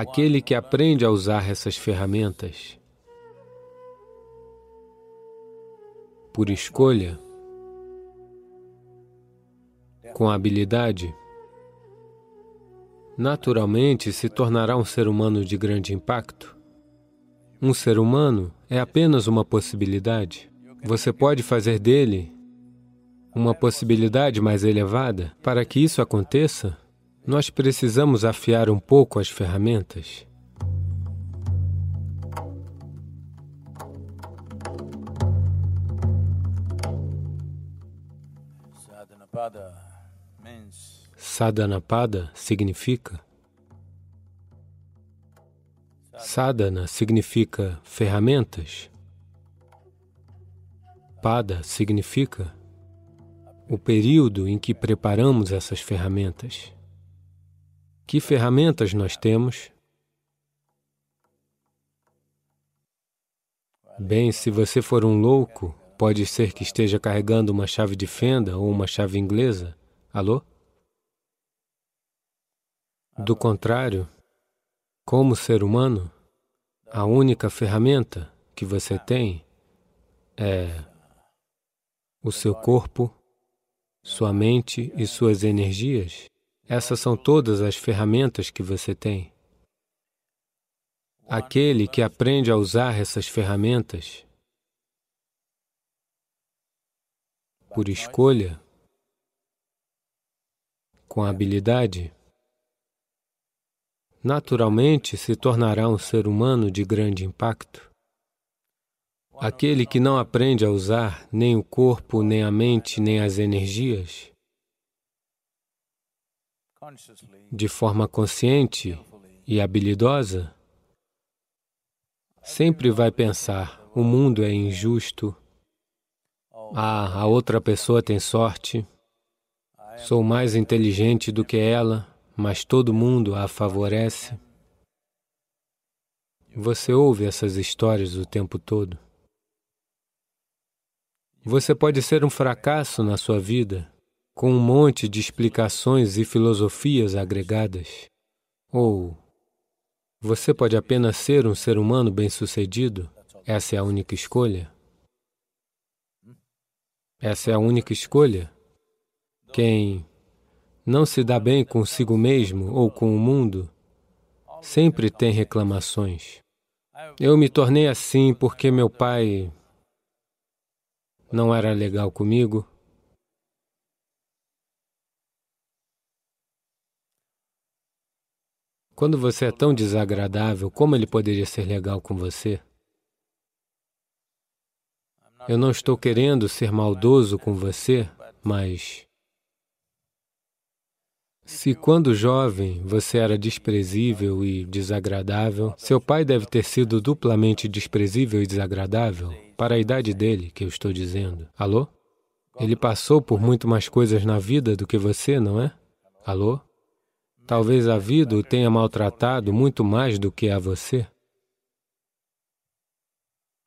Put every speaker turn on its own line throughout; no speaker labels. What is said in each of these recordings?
Aquele que aprende a usar essas ferramentas por escolha, com habilidade, naturalmente se tornará um ser humano de grande impacto. Um ser humano é apenas uma possibilidade. Você pode fazer dele uma possibilidade mais elevada. Para que isso aconteça, nós precisamos afiar um pouco as ferramentas. Sadhanapada significa Sadhana significa ferramentas. Pada significa o período em que preparamos essas ferramentas. Que ferramentas nós temos? Bem, se você for um louco, pode ser que esteja carregando uma chave de fenda ou uma chave inglesa. Alô? Do contrário, como ser humano, a única ferramenta que você tem é o seu corpo, sua mente e suas energias. Essas são todas as ferramentas que você tem. Aquele que aprende a usar essas ferramentas por escolha, com habilidade, naturalmente se tornará um ser humano de grande impacto. Aquele que não aprende a usar nem o corpo, nem a mente, nem as energias, de forma consciente e habilidosa, sempre vai pensar: o mundo é injusto, ah, a outra pessoa tem sorte, sou mais inteligente do que ela, mas todo mundo a favorece. Você ouve essas histórias o tempo todo. Você pode ser um fracasso na sua vida com um monte de explicações e filosofias agregadas. Ou você pode apenas ser um ser humano bem-sucedido. Essa é a única escolha. Essa é a única escolha. Quem não se dá bem consigo mesmo ou com o mundo sempre tem reclamações. Eu me tornei assim porque meu pai não era legal comigo. Quando você é tão desagradável, como ele poderia ser legal com você? Eu não estou querendo ser maldoso com você, mas se quando jovem você era desprezível e desagradável, seu pai deve ter sido duplamente desprezível e desagradável para a idade dele, que eu estou dizendo. Alô? Ele passou por muito mais coisas na vida do que você, não é? Alô? Talvez a vida o tenha maltratado muito mais do que a você.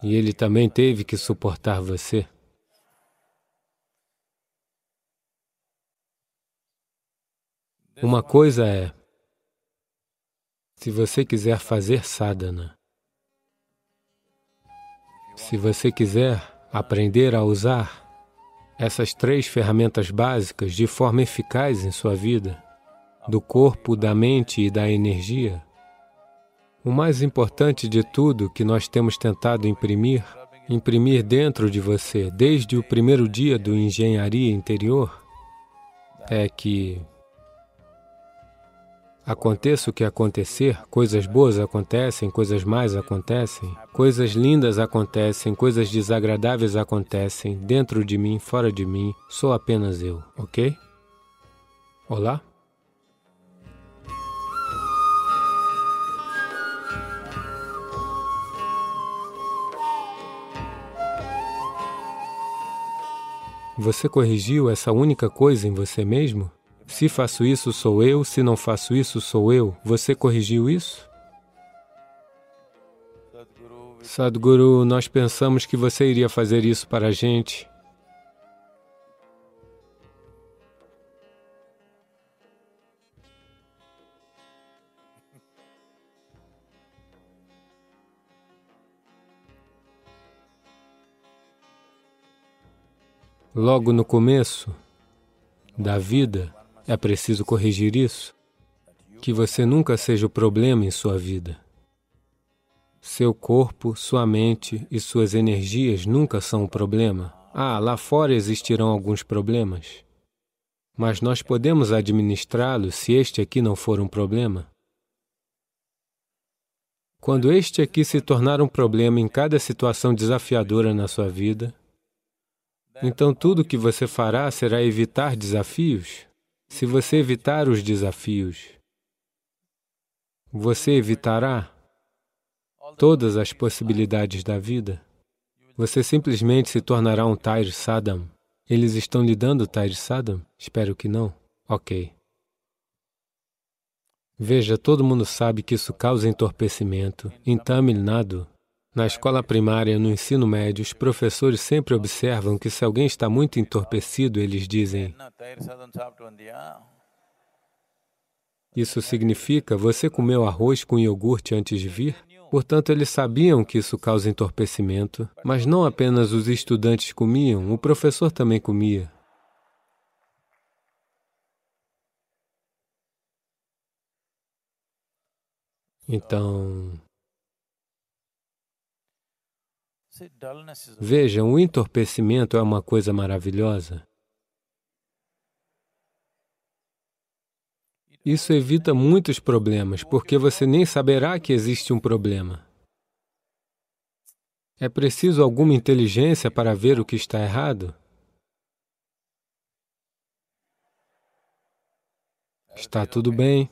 E ele também teve que suportar você. Uma coisa é, se você quiser fazer sadhana, se você quiser aprender a usar essas três ferramentas básicas de forma eficaz em sua vida, do corpo, da mente e da energia, o mais importante de tudo que nós temos tentado imprimir, imprimir dentro de você desde o primeiro dia do engenharia interior, é que Aconteça o que acontecer, coisas boas acontecem, coisas más acontecem, coisas lindas acontecem, coisas desagradáveis acontecem, dentro de mim, fora de mim, sou apenas eu, ok? Olá? Você corrigiu essa única coisa em você mesmo? Se faço isso, sou eu, se não faço isso, sou eu. Você corrigiu isso? Sadhguru, nós pensamos que você iria fazer isso para a gente. Logo no começo da vida, é preciso corrigir isso, que você nunca seja o problema em sua vida. Seu corpo, sua mente e suas energias nunca são o problema. Ah, lá fora existirão alguns problemas, mas nós podemos administrá-los se este aqui não for um problema. Quando este aqui se tornar um problema em cada situação desafiadora na sua vida, então tudo o que você fará será evitar desafios. Se você evitar os desafios, você evitará todas as possibilidades da vida, você simplesmente se tornará um Tair Saddam. Eles estão lhe dando Tair Saddam? Espero que não. Ok. Veja, todo mundo sabe que isso causa entorpecimento. Em Tamil Nadu, na escola primária, no ensino médio, os professores sempre observam que se alguém está muito entorpecido, eles dizem: Isso significa você comeu arroz com iogurte antes de vir? Portanto, eles sabiam que isso causa entorpecimento, mas não apenas os estudantes comiam, o professor também comia. Então, vejam, o entorpecimento é uma coisa maravilhosa. Isso evita muitos problemas, porque você nem saberá que existe um problema. É preciso alguma inteligência para ver o que está errado? Está tudo bem.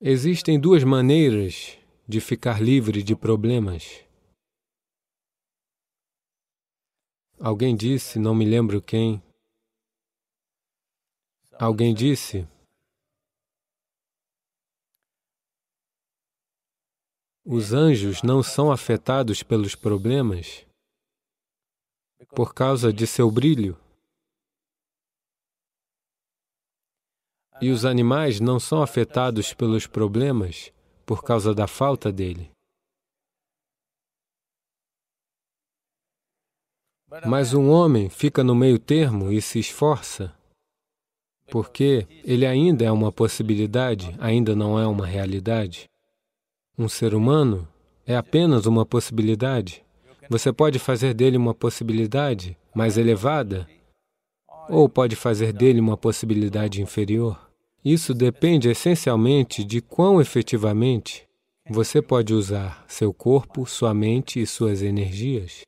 Existem duas maneiras de ficar livre de problemas. Alguém disse, não me lembro quem, Alguém disse, os anjos não são afetados pelos problemas por causa de seu brilho. E os animais não são afetados pelos problemas por causa da falta dele. Mas um homem fica no meio termo e se esforça porque ele ainda é uma possibilidade, ainda não é uma realidade. Um ser humano é apenas uma possibilidade. Você pode fazer dele uma possibilidade mais elevada, ou pode fazer dele uma possibilidade inferior. Isso depende essencialmente de quão efetivamente você pode usar seu corpo, sua mente e suas energias.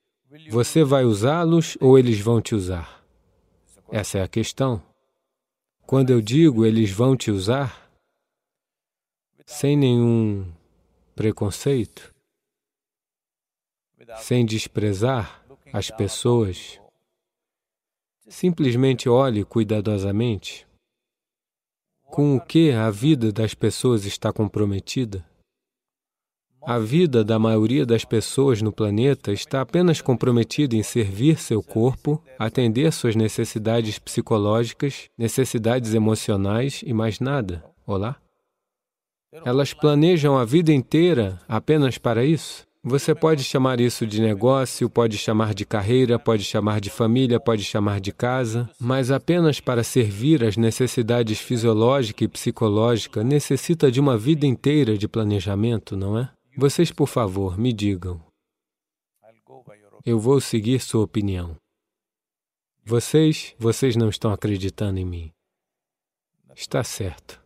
Você vai usá-los ou eles vão te usar? Essa é a questão. Quando eu digo eles vão te usar, sem nenhum preconceito, sem desprezar as pessoas, simplesmente olhe cuidadosamente com o que a vida das pessoas está comprometida. A vida da maioria das pessoas no planeta está apenas comprometida em servir seu corpo, atender suas necessidades psicológicas, necessidades emocionais e mais nada. Olá? Elas planejam a vida inteira apenas para isso? Você pode chamar isso de negócio, pode chamar de carreira, pode chamar de família, pode chamar de casa, mas apenas para servir às necessidades fisiológica e psicológica necessita de uma vida inteira de planejamento, não é? Vocês, por favor, me digam. Eu vou seguir sua opinião. Vocês, vocês não estão acreditando em mim. Está certo.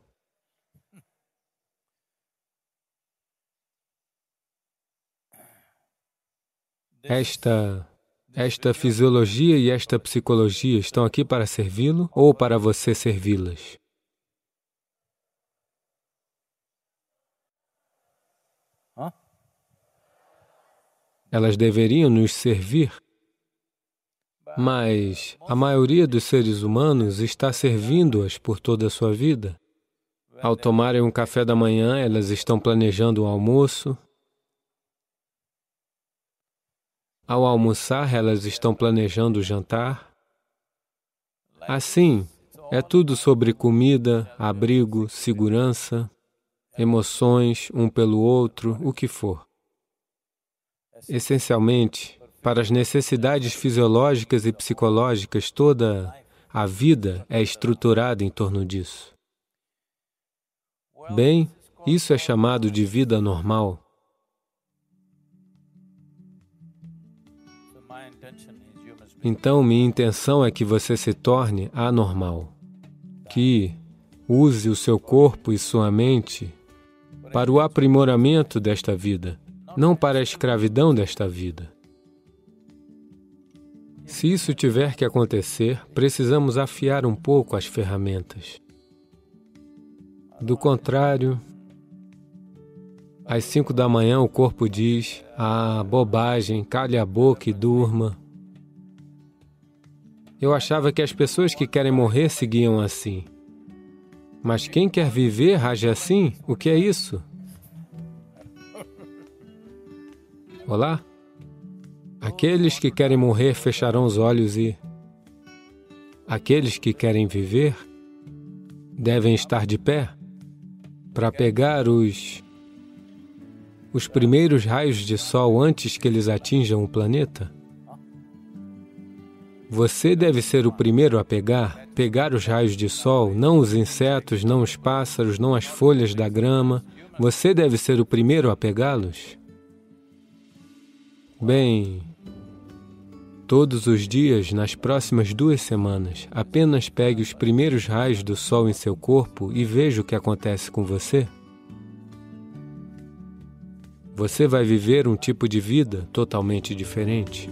Esta esta fisiologia e esta psicologia estão aqui para servi-lo ou para você servi-las? Elas deveriam nos servir, mas a maioria dos seres humanos está servindo-as por toda a sua vida. Ao tomarem um café da manhã, elas estão planejando o almoço. Ao almoçar, elas estão planejando o jantar. Assim, é tudo sobre comida, abrigo, segurança, emoções um pelo outro, o que for. Essencialmente, para as necessidades fisiológicas e psicológicas, toda a vida é estruturada em torno disso. Bem, isso é chamado de vida normal. Então, minha intenção é que você se torne anormal, que use o seu corpo e sua mente para o aprimoramento desta vida, não para a escravidão desta vida. Se isso tiver que acontecer, precisamos afiar um pouco as ferramentas. Do contrário, às cinco da manhã o corpo diz: Ah, bobagem, calhe a boca e durma. Eu achava que as pessoas que querem morrer seguiam assim. Mas quem quer viver age assim? O que é isso? Olá? Aqueles que querem morrer fecharão os olhos e. Aqueles que querem viver devem estar de pé para pegar os os primeiros raios de sol antes que eles atinjam o planeta? Você deve ser o primeiro a pegar, pegar os raios de sol, não os insetos, não os pássaros, não as folhas da grama. Você deve ser o primeiro a pegá-los. Bem, todos os dias, nas próximas duas semanas, apenas pegue os primeiros raios do sol em seu corpo e veja o que acontece com você. Você vai viver um tipo de vida totalmente diferente.